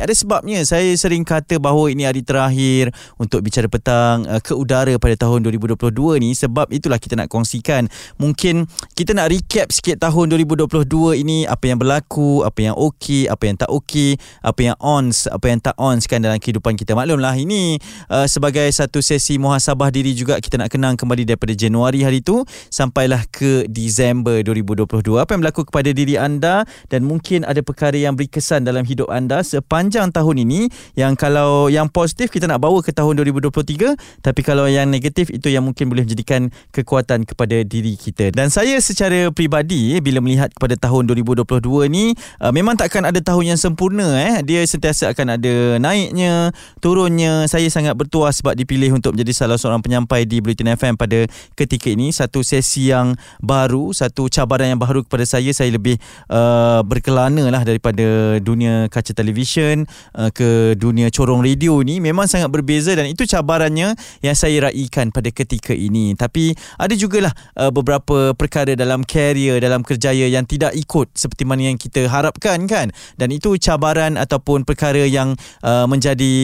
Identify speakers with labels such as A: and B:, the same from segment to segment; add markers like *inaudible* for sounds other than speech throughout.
A: Ada sebabnya saya sering kata bahawa ini hari terakhir untuk bicara petang uh, ke udara pada tahun 2022 ni sebab itulah kita nak kongsikan. Mungkin kita nak recap sikit tahun 2022 ini apa yang berlaku, apa yang okey, apa yang tak okey, apa yang ons, apa yang tak ons kan dalam kehidupan kita. Maklumlah ini uh, sebagai satu sesi muhasabah diri juga kita nak kenang kembali daripada Januari hari itu sampailah ke Disember 2022. Apa yang berlaku kepada diri anda dan mungkin ada perkara yang berkesan dalam hidup anda sepanjang sepanjang tahun ini yang kalau yang positif kita nak bawa ke tahun 2023 tapi kalau yang negatif itu yang mungkin boleh menjadikan kekuatan kepada diri kita. Dan saya secara peribadi bila melihat kepada tahun 2022 ni uh, memang takkan ada tahun yang sempurna eh. Dia sentiasa akan ada naiknya turunnya. Saya sangat bertuah sebab dipilih untuk menjadi salah seorang penyampai di Bulletin FM pada ketika ini. Satu sesi yang baru satu cabaran yang baru kepada saya saya lebih uh, berkelana lah daripada dunia kaca televisyen uh, ke dunia corong radio ni memang sangat berbeza dan itu cabarannya yang saya raikan pada ketika ini. Tapi ada jugalah uh, beberapa perkara dalam career dalam kerjaya yang tidak ikut seperti mana yang kita harapkan kan? Dan itu cabaran ataupun perkara yang uh, menjadi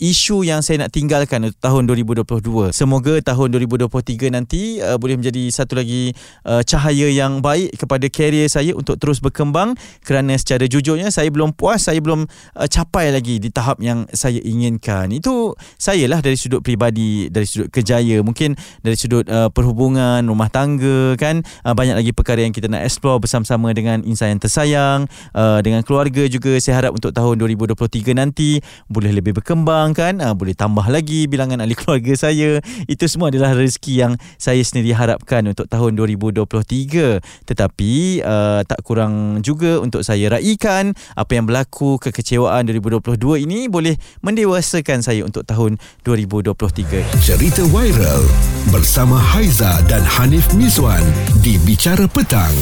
A: isu yang saya nak tinggalkan untuk tahun 2022 semoga tahun 2023 nanti uh, boleh menjadi satu lagi uh, cahaya yang baik kepada career saya untuk terus berkembang. Kerana secara jujurnya saya belum puas saya belum belum uh, capai lagi di tahap yang saya inginkan. Itu saya lah dari sudut peribadi, dari sudut kejaya, mungkin dari sudut uh, perhubungan, rumah tangga kan. Uh, banyak lagi perkara yang kita nak explore bersama-sama dengan insan yang tersayang, uh, dengan keluarga juga. Saya harap untuk tahun 2023 nanti boleh lebih berkembang kan, uh, boleh tambah lagi bilangan ahli *laughs* keluarga saya. Itu semua adalah rezeki yang saya sendiri harapkan untuk tahun 2023. Tetapi uh, tak kurang juga untuk saya raikan apa yang berlaku kekecewaan 2022 ini boleh mendewasakan saya untuk tahun 2023.
B: Cerita viral bersama Haiza dan Hanif Mizwan di Bicara Petang.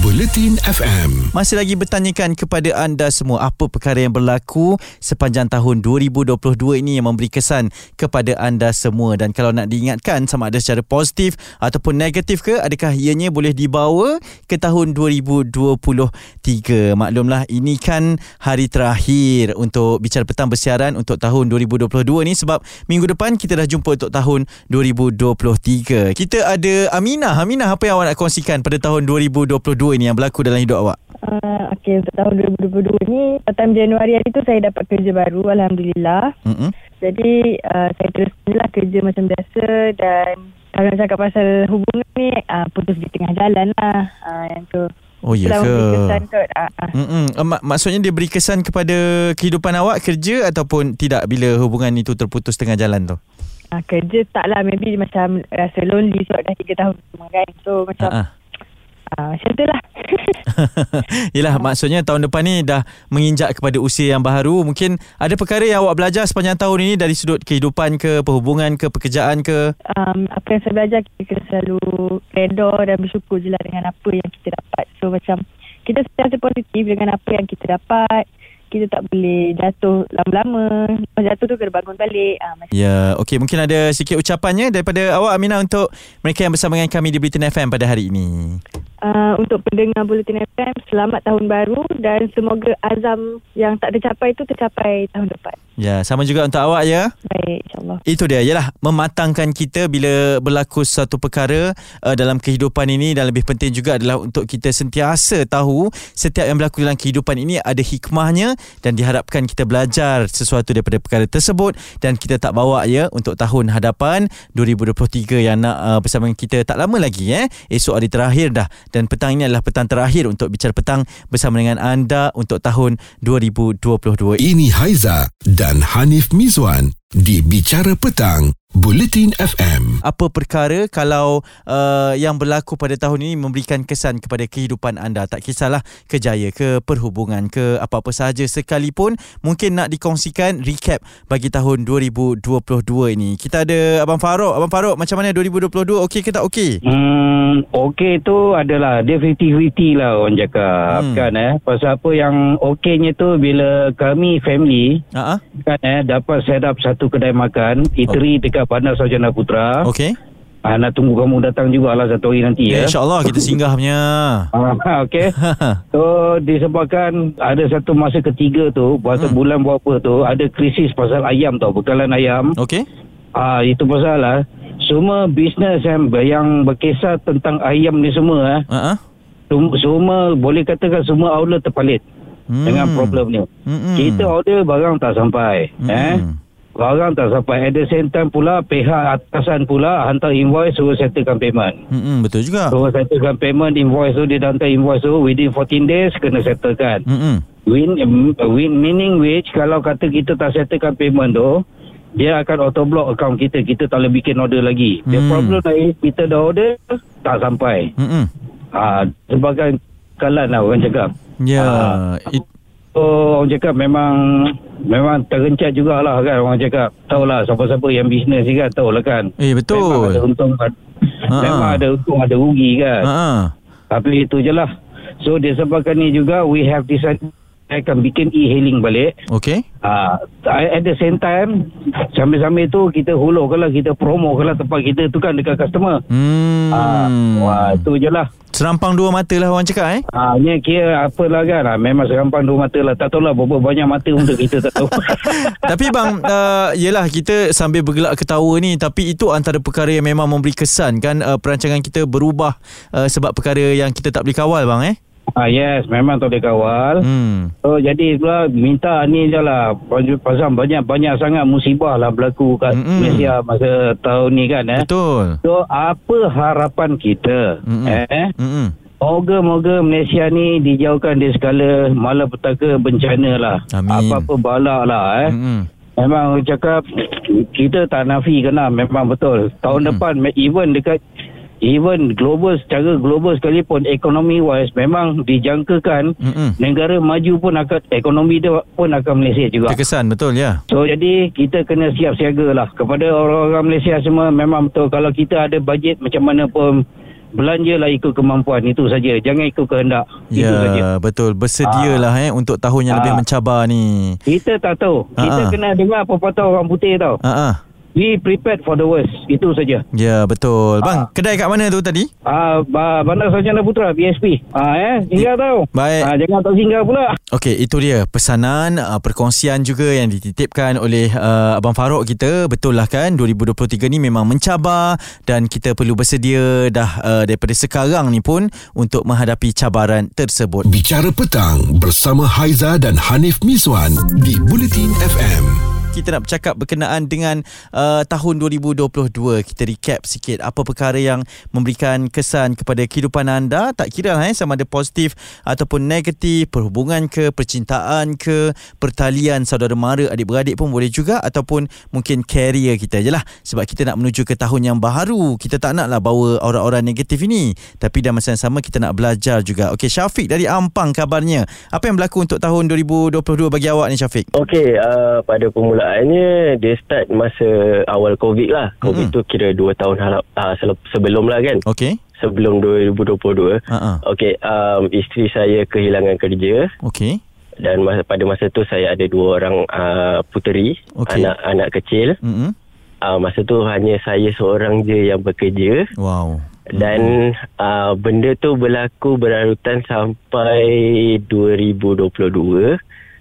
B: Bulletin FM.
A: Masih lagi bertanyakan kepada anda semua apa perkara yang berlaku sepanjang tahun 2022 ini yang memberi kesan kepada anda semua dan kalau nak diingatkan sama ada secara positif ataupun negatif ke adakah ianya boleh dibawa ke tahun 2023. Maklumlah ini kan hari terakhir untuk bicara petang bersiaran untuk tahun 2022 ni sebab minggu depan kita dah jumpa untuk tahun 2023. Kita ada Aminah. Aminah apa yang awak nak kongsikan pada tahun 2022 ini yang berlaku dalam hidup awak?
C: Uh, okay, untuk tahun 2022 ni, tahun Januari hari tu saya dapat kerja baru, Alhamdulillah. Mm-hmm. Jadi, uh, saya teruslah kerja macam biasa dan kalau nak cakap pasal hubungan ni, uh, putus di tengah jalan lah. Uh, yang tu.
A: Oh ya ke? Kesan kot. Uh, uh. Maksudnya dia beri kesan kepada kehidupan awak kerja ataupun tidak bila hubungan itu terputus tengah jalan tu?
C: Uh, kerja taklah maybe macam rasa lonely sebab dah 3 tahun kan. So macam uh-uh. Uh, macam tu lah. *laughs* *laughs*
A: Yelah maksudnya tahun depan ni dah menginjak kepada usia yang baru Mungkin ada perkara yang awak belajar sepanjang tahun ini Dari sudut kehidupan ke, perhubungan ke, pekerjaan ke
C: um, Apa yang saya belajar kita selalu redor dan bersyukur je lah dengan apa yang kita dapat So macam kita sentiasa positif dengan apa yang kita dapat kita tak boleh jatuh lama-lama. Lepas jatuh tu kena bangun balik.
A: Ha, ya, okey. Mungkin ada sikit ucapannya daripada awak Aminah untuk mereka yang bersama dengan kami di Bulletin FM pada hari ini.
C: Uh, untuk pendengar Bulletin FM, selamat tahun baru dan semoga azam yang tak tercapai itu tercapai tahun depan.
A: Ya, sama juga untuk awak ya.
C: Baik, insyaAllah.
A: Itu dia, ialah mematangkan kita bila berlaku satu perkara uh, dalam kehidupan ini dan lebih penting juga adalah untuk kita sentiasa tahu setiap yang berlaku dalam kehidupan ini ada hikmahnya dan diharapkan kita belajar sesuatu daripada perkara tersebut dan kita tak bawa ya untuk tahun hadapan 2023 yang nak uh, bersama kita tak lama lagi eh. Esok hari terakhir dah dan petang ini adalah petang terakhir untuk bicara petang bersama dengan anda untuk tahun 2022.
B: Ini Haiza dan Hanif Mizwan di Bicara Petang, Bulletin FM.
A: Apa perkara kalau uh, yang berlaku pada tahun ini memberikan kesan kepada kehidupan anda? Tak kisahlah kejaya ke perhubungan ke apa-apa sahaja sekalipun mungkin nak dikongsikan recap bagi tahun 2022 ini. Kita ada Abang Farouk. Abang Farouk macam mana 2022? Okey ke tak okey?
D: Hmm, okey tu adalah dia 50-50 lah orang cakap hmm. kan eh. Pasal apa yang okeynya tu bila kami family
A: Ha
D: kan eh dapat set up satu kedai makan eatery dekat Bandar Sarjana Putra.
A: Okey.
D: Ah, nak tunggu kamu datang jugalah satu hari nanti
A: Ya,
D: ya.
A: InsyaAllah kita *laughs* singgah punya.
D: Ah, okey. *laughs* So disebabkan ada satu masa ketiga tu, pasal
A: Hmm.
D: bulan berapa tu ada krisis pasal ayam tau, bekalan ayam.
A: Okey.
D: Ah itu pasal lah. Semua bisnes yang, yang berkisar tentang ayam ni semua Sem- semua boleh katakan semua outlet terpalit
A: Hmm.
D: dengan problem ni.
A: Hmm.
D: Kita order barang tak sampai.
A: Hmm.
D: Eh? Barang tak sampai. At the same time pula pihak atasan pula hantar invoice suruh settlekan payment.
A: Hmm, betul juga.
D: Suruh settlekan payment invoice tu dia hantar invoice tu within 14 days kena settlekan.
A: Hmm.
D: Win, win meaning which kalau kata kita tak settlekan payment tu dia akan auto block account kita kita tak boleh bikin order lagi. The
A: Hmm.
D: problem is kita dah order tak sampai.
A: Hmm.
D: Ah sebagai kalan lah orang cakap.
A: Ya.
D: Ah.
A: It,
D: So orang cakap memang memang terencat jugalah kan orang cakap. Tahulah siapa-siapa yang bisnes ni kan tahulah kan.
A: eh
D: Memang
A: betul.
D: ada untung
A: Ha.
D: memang ada untung ada rugi kan.
A: Ha.
D: Tapi itu je lah. So disebabkan ni juga we have decided akan bikin e-hailing balik.
A: Okey.
D: Uh, at the same time sambil-sambil tu kita hulur kalau kita promo kalau tempat kita tu kan dekat customer.
A: Hmm.
D: Ah, wah tu je lah.
A: Serampang dua mata lah orang cakap eh.
D: Ah, ni kira apalah kan. Memang serampang dua mata lah. Tak tahulah berapa banyak mata untuk kita tak tahu. *laughs*
A: tapi bang, uh, yelah kita sambil bergelak ketawa ni tapi itu antara perkara yang memang memberi kesan kan uh, perancangan kita berubah uh, sebab perkara yang kita tak boleh kawal bang eh.
D: Ah, yes, memang tak boleh kawal.
A: Hmm.
D: So jadi pula minta ni je lah Pasal banyak-banyak sangat musibah lah berlaku kat
A: Mm-mm.
D: Malaysia masa tahun ni kan eh
A: Betul.
D: So apa harapan kita
A: Mm-mm.
D: eh
A: Hmm.
D: Moga-moga Malaysia ni dijauhkan dari segala malapetaka bencana lah
A: Amin.
D: Apa-apa balak lah eh
A: Hmm.
D: Memang cakap kita tak nafikan lah memang betul. Tahun
A: Mm-mm.
D: depan even dekat even global secara global sekalipun ekonomi wise memang dijangkakan
A: Hmm.
D: negara maju pun akan ekonomi dia pun akan meleset juga.
A: Terkesan betul ya.
D: So jadi kita kena siap siaga lah kepada orang-orang Malaysia semua memang betul kalau kita ada bajet macam mana pun belanjalah ikut kemampuan itu saja jangan ikut kehendak itu saja.
A: Ya, betul. Bersedialah eh untuk tahun yang lebih
D: Ah.
A: mencabar ni.
D: Kita tak tahu. Kita
A: Ha-ha.
D: kena dengar pepatah orang putih tau.
A: Ha ah.
D: Be prepared for the worst. Itu saja.
A: Ya, betul. Bang, kedai kat mana tu tadi?
D: Ah, uh, Bandar Sarjana Putra BSP. Ah eh, singgah tau.
A: Baik.
D: Ah, jangan tak singgah pula.
A: Okey, itu dia pesanan, uh, perkongsian juga yang dititipkan oleh uh, Abang Farouk kita. Betul lah kan, 2023 ni memang mencabar dan kita perlu bersedia dah uh, daripada sekarang ni pun untuk menghadapi cabaran tersebut.
B: Bicara petang bersama Haiza dan Hanif Miswan di Bulletin FM.
A: Kita nak bercakap berkenaan dengan uh, tahun 2022. Kita recap sikit apa perkara yang memberikan kesan kepada kehidupan anda. Tak kira lah eh, sama ada positif ataupun negatif, perhubungan ke, percintaan ke, pertalian saudara mara, adik-beradik pun boleh juga ataupun mungkin career kita je lah. Sebab kita nak menuju ke tahun yang baharu. Kita tak nak lah bawa orang-orang negatif ini. Tapi dalam masa yang sama kita nak belajar juga. Okey, Syafiq dari Ampang kabarnya. Apa yang berlaku untuk tahun 2022 bagi awak ni Syafiq?
E: Okey, uh, pada permulaannya dia start masa awal COVID lah. COVID
A: Mm-mm.
E: tu kira 2 tahun halap, uh, sebelum lah kan.
A: Okey.
E: Sebelum 2022.
A: Ha-ha.
E: Okey, um, isteri saya kehilangan kerja
A: Okey.
E: dan masa, pada masa tu saya ada dua orang uh, puteri,
A: Okey.
E: anak anak kecil.
A: Mm-mm.
E: Uh, masa tu hanya saya seorang je yang bekerja
A: Wow.
E: dan uh, benda tu berlaku berlarutan sampai 2022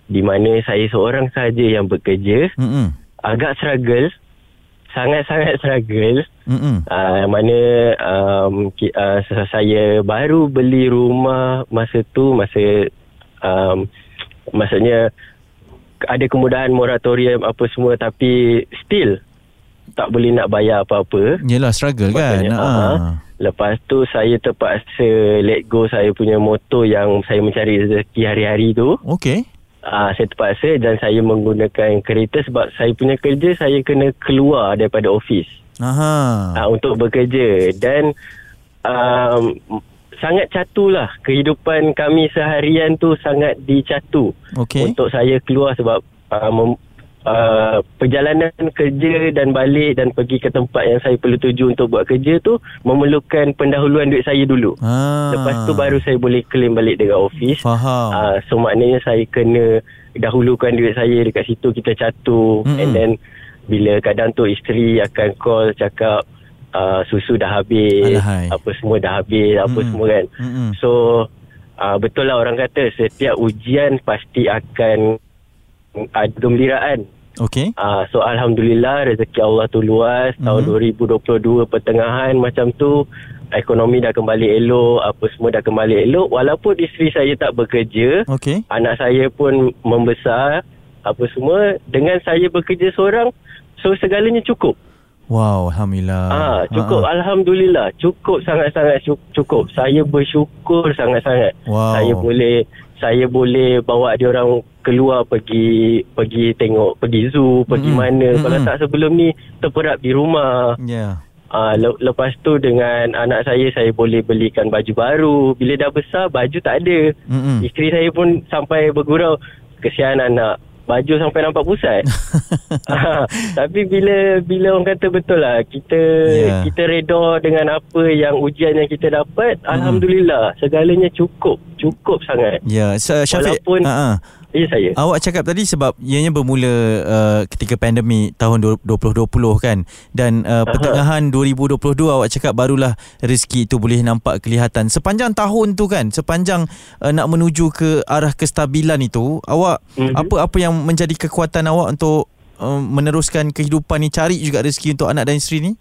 E: di mana saya seorang saja yang bekerja
A: Mm-mm.
E: agak struggle sangat-sangat struggle
A: Mm-mm.
E: uh, mana um, ki, uh, saya baru beli rumah masa tu masa um, maksudnya ada kemudahan moratorium apa semua tapi still tak boleh nak bayar apa-apa
A: Yelah struggle kan.
E: Maksudnya,
A: Ha.
E: uh-huh. Lepas tu saya terpaksa let go saya punya motor yang saya mencari rezeki hari-hari tu.
A: Okey.
E: Uh, saya terpaksa dan saya menggunakan kereta sebab saya punya kerja saya kena keluar daripada ofis.
A: Aha.
E: Uh, untuk bekerja dan um, sangat catulah kehidupan kami seharian tu sangat dicatu
A: Okey.
E: untuk saya keluar sebab uh, mem, uh, perjalanan kerja dan balik dan pergi ke tempat yang saya perlu tuju untuk buat kerja tu memerlukan pendahuluan duit saya dulu.
A: Ah.
E: Lepas tu baru saya boleh claim balik dengan office.
A: Faham.
E: Uh, so maknanya saya kena dahulukan duit saya dekat situ kita catu
A: Mm-mm.
E: and then bila kadang tu isteri akan call cakap uh, susu dah habis
A: Alahai.
E: apa semua dah habis apa
A: Mm-mm.
E: semua kan
A: Mm-mm.
E: so uh, betul lah orang kata setiap ujian pasti akan ada gembiraan
A: Okey.
E: Uh, so Alhamdulillah rezeki Allah tu luas
A: Mhm.
E: tahun 2022 pertengahan macam tu ekonomi dah kembali elok apa semua dah kembali elok walaupun isteri saya tak bekerja
A: Okey.
E: anak saya pun membesar apa semua dengan saya bekerja seorang so segalanya cukup
A: Wow, alhamdulillah.
E: ah cukup
A: Ah, ah.
E: alhamdulillah cukup sangat-sangat cu- cukup saya bersyukur sangat-sangat
A: Wow.
E: saya boleh saya boleh bawa dia orang keluar pergi pergi tengok pergi zoo pergi
A: Mm-mm.
E: mana kalau
A: Mm-mm.
E: tak sebelum ni terperap di rumah
A: Ya.
E: Ah, le- lepas tu dengan anak saya saya boleh belikan baju baru bila dah besar baju tak ada
A: Mm-mm.
E: Isteri saya pun sampai bergurau Kesian anak Baju sampai nampak pusat *laughs* Ah, Tapi bila Bila orang kata betul lah Kita
A: Ya.
E: Kita reda dengan apa Yang ujian yang kita dapat Alhamdulillah Segalanya cukup Cukup sangat
A: Ya, so, Syafiq.
E: Walaupun-
A: ah.
E: Ya saya
A: Awak cakap tadi sebab ianya bermula uh, ketika pandemik tahun du- 2020 kan dan uh, pertengahan 2022 awak cakap barulah rezeki itu boleh nampak kelihatan. Sepanjang tahun tu kan, sepanjang uh, nak menuju ke arah kestabilan itu, awak
E: Mhm.
A: apa-apa yang menjadi kekuatan awak untuk uh, meneruskan kehidupan ni cari juga rezeki untuk anak dan isteri ni?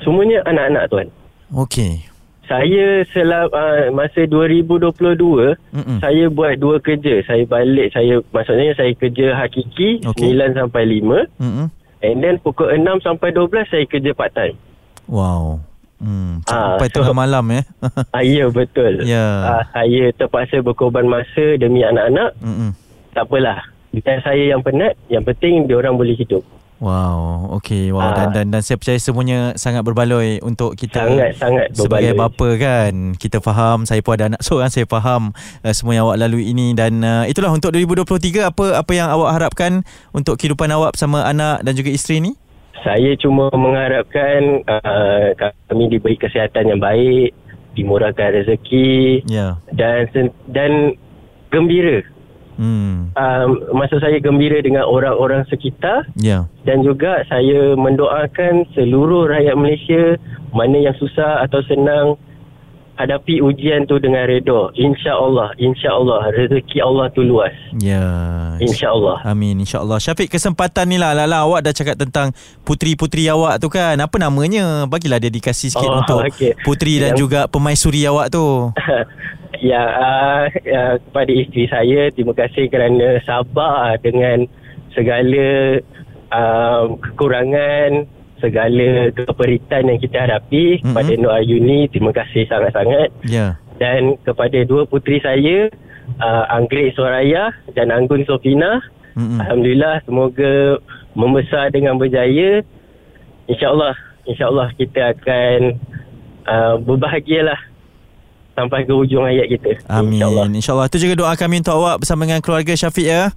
E: Semuanya anak-anak tuan
A: Okey.
E: Saya selama uh, Masa 2022
A: Mm-mm.
E: Saya buat dua kerja Saya balik Saya Maksudnya saya kerja hakiki
A: Okey.
E: 9 sampai 5
A: Mm-mm.
E: And then pukul 6 sampai 12 Saya kerja part time
A: Wow. Hmm,
E: Ah,
A: sampai
E: so-
A: tengah malam eh. *laughs*
E: Ah, ya betul.
A: Ya.
E: Ah, saya terpaksa berkorban masa demi anak-anak.
A: Mm-mm.
E: Tak apalah. Bukan saya yang penat. Yang penting dia orang boleh hidup.
A: Wow, okey. Wow,
E: Ah.
A: dan, dan dan saya percaya semuanya sangat berbaloi untuk kita
E: Sangat-sangat
A: sebagai
E: berbaloi.
A: bapa kan. Kita faham, saya pun ada anak *laughs* seorang, saya faham uh, semua yang awak lalui ini dan uh, itulah untuk 2023 apa apa yang awak harapkan untuk kehidupan awak bersama anak dan juga isteri ni?
E: Saya cuma mengharapkan uh, kami diberi kesihatan yang baik, dimurahkan rezeki
A: Ya.
E: dan dan gembira.
A: Hmm.
E: Um, maksud saya gembira dengan orang-orang sekitar
A: Ya.
E: dan juga saya mendoakan seluruh rakyat Malaysia mana yang susah atau senang hadapi ujian tu dengan redha. Insya-Allah, insya-Allah rezeki Allah tu luas.
A: Ya.
E: Insya-Allah.
A: Amin insyaAllah Syafiq kesempatan ni lah Lala awak dah cakap tentang Puteri-puteri awak tu kan Apa namanya Bagilah dedikasi sikit
E: Oh,
A: untuk
E: okey.
A: Puteri dan
E: Yang-
A: juga pemaisuri awak tu *laughs*
E: ya, uh, uh, kepada isteri saya terima kasih kerana sabar dengan segala um, kekurangan, segala keperitan yang kita hadapi.
A: Mm-mm.
E: Kepada Nur Ayuni terima kasih sangat-sangat.
A: Ya
E: dan kepada dua puteri saya uh, Anggrek Soraya dan Anggun Sofina
A: Mm-mm.
E: Alhamdulillah semoga membesar dengan berjaya InsyaAllah InsyaAllah kita akan uh, berbahagialah sampai ke hujung hayat kita.
A: Amin.
E: InsyaAllah.
A: InsyaAllah. Itu juga doa kami untuk awak Bersama dengan keluarga Syafiq ya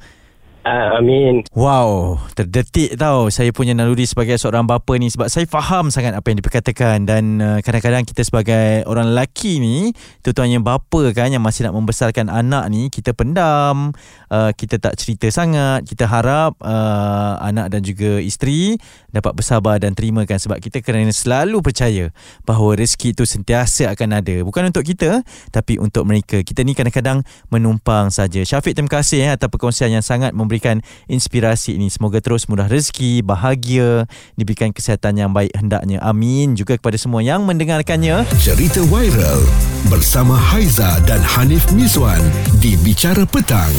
E: uh, Amin
A: Wow, terdetik tau saya punya naluri sebagai seorang bapa ni sebab saya faham sangat apa yang diperkatakan dan uh, kadang-kadang kita sebagai orang lelaki ni, terutamanya bapa kan yang masih nak membesarkan anak ni, kita pendam, uh, kita tak cerita sangat, kita harap uh, anak dan juga isteri dapat bersabar dan terimakan sebab kita kena selalu percaya bahawa rezeki itu sentiasa akan ada. Bukan untuk kita tapi untuk mereka. Kita ni kadang-kadang menumpang saja. Syafiq terima kasih eh, atas perkongsian yang sangat memberikan inspirasi ini. Semoga terus murah rezeki, bahagia, diberikan kesihatan yang baik hendaknya. Amin. Juga kepada semua yang mendengarkannya.
B: Cerita viral bersama Haiza dan Hanif Miswan di Bicara Petang.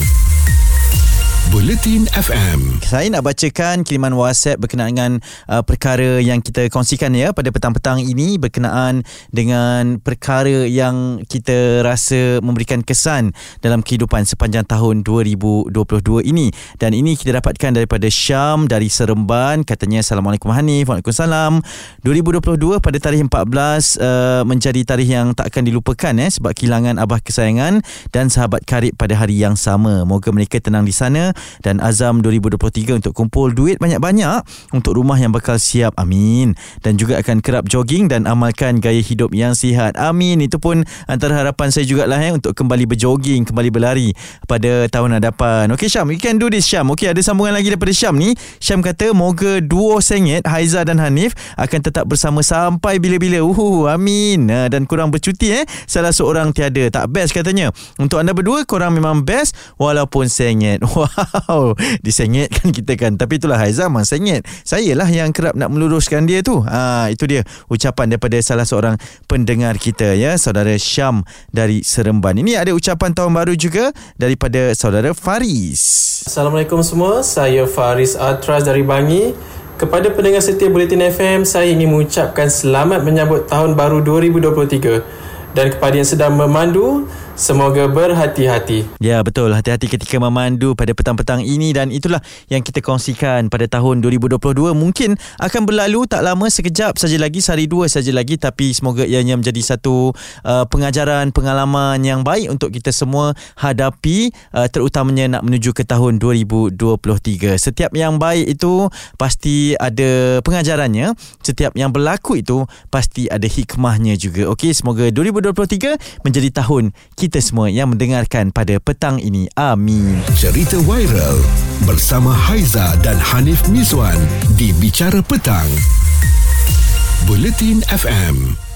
B: Buletin FM.
A: Saya nak bacakan kiriman WhatsApp berkenaan dengan uh, perkara yang kita kongsikan ya pada petang-petang ini berkenaan dengan perkara yang kita rasa memberikan kesan dalam kehidupan sepanjang tahun 2022 ini. Dan ini kita dapatkan daripada Syam dari Seremban. Katanya Assalamualaikum Hanif. Waalaikumsalam. 2022 pada tarikh 14 uh, menjadi tarikh yang tak akan dilupakan eh, sebab kehilangan abah kesayangan dan sahabat karib pada hari yang sama. Moga mereka tenang di sana dan azam 2023 untuk kumpul duit banyak-banyak untuk rumah yang bakal siap. Amin. Dan juga akan kerap jogging dan amalkan gaya hidup yang sihat. Amin. Itu pun antara harapan saya jugalah eh, untuk kembali berjogging, kembali berlari pada tahun hadapan. Okey Syam, you can do this Syam. Okey, ada sambungan lagi daripada Syam ni. Syam kata moga duo sengit Haiza dan Hanif akan tetap bersama sampai bila-bila. Uhu, amin. Dan kurang bercuti eh. Salah seorang tiada. Tak best katanya. Untuk anda berdua, korang memang best walaupun sengit. *laughs* Wow. Disengitkan kita kan. Tapi itulah Haizam memang sengit. Saya lah yang kerap nak meluruskan dia tu. Ha, itu dia ucapan daripada salah seorang pendengar kita ya. Saudara Syam dari Seremban. Ini ada ucapan tahun baru juga daripada saudara Faris.
F: Assalamualaikum semua. Saya Faris Atras dari Bangi. Kepada pendengar setia Bulletin FM saya ingin mengucapkan selamat menyambut tahun baru 2023 dan kepada yang sedang memandu Semoga berhati-hati.
A: Ya, betul. Hati-hati ketika memandu pada petang-petang ini dan itulah yang kita kongsikan pada tahun 2022. Mungkin akan berlalu tak lama sekejap saja lagi, sehari dua saja lagi tapi semoga ianya menjadi satu uh, pengajaran, pengalaman yang baik untuk kita semua hadapi uh, terutamanya nak menuju ke tahun 2023. Setiap yang baik itu pasti ada pengajarannya. Setiap yang berlaku itu pasti ada hikmahnya juga. Okey, semoga 2023 menjadi tahun kita semua yang mendengarkan pada petang ini. Amin.
B: Cerita viral bersama Haiza dan Hanif Miswan di Bicara Petang. Buletin FM.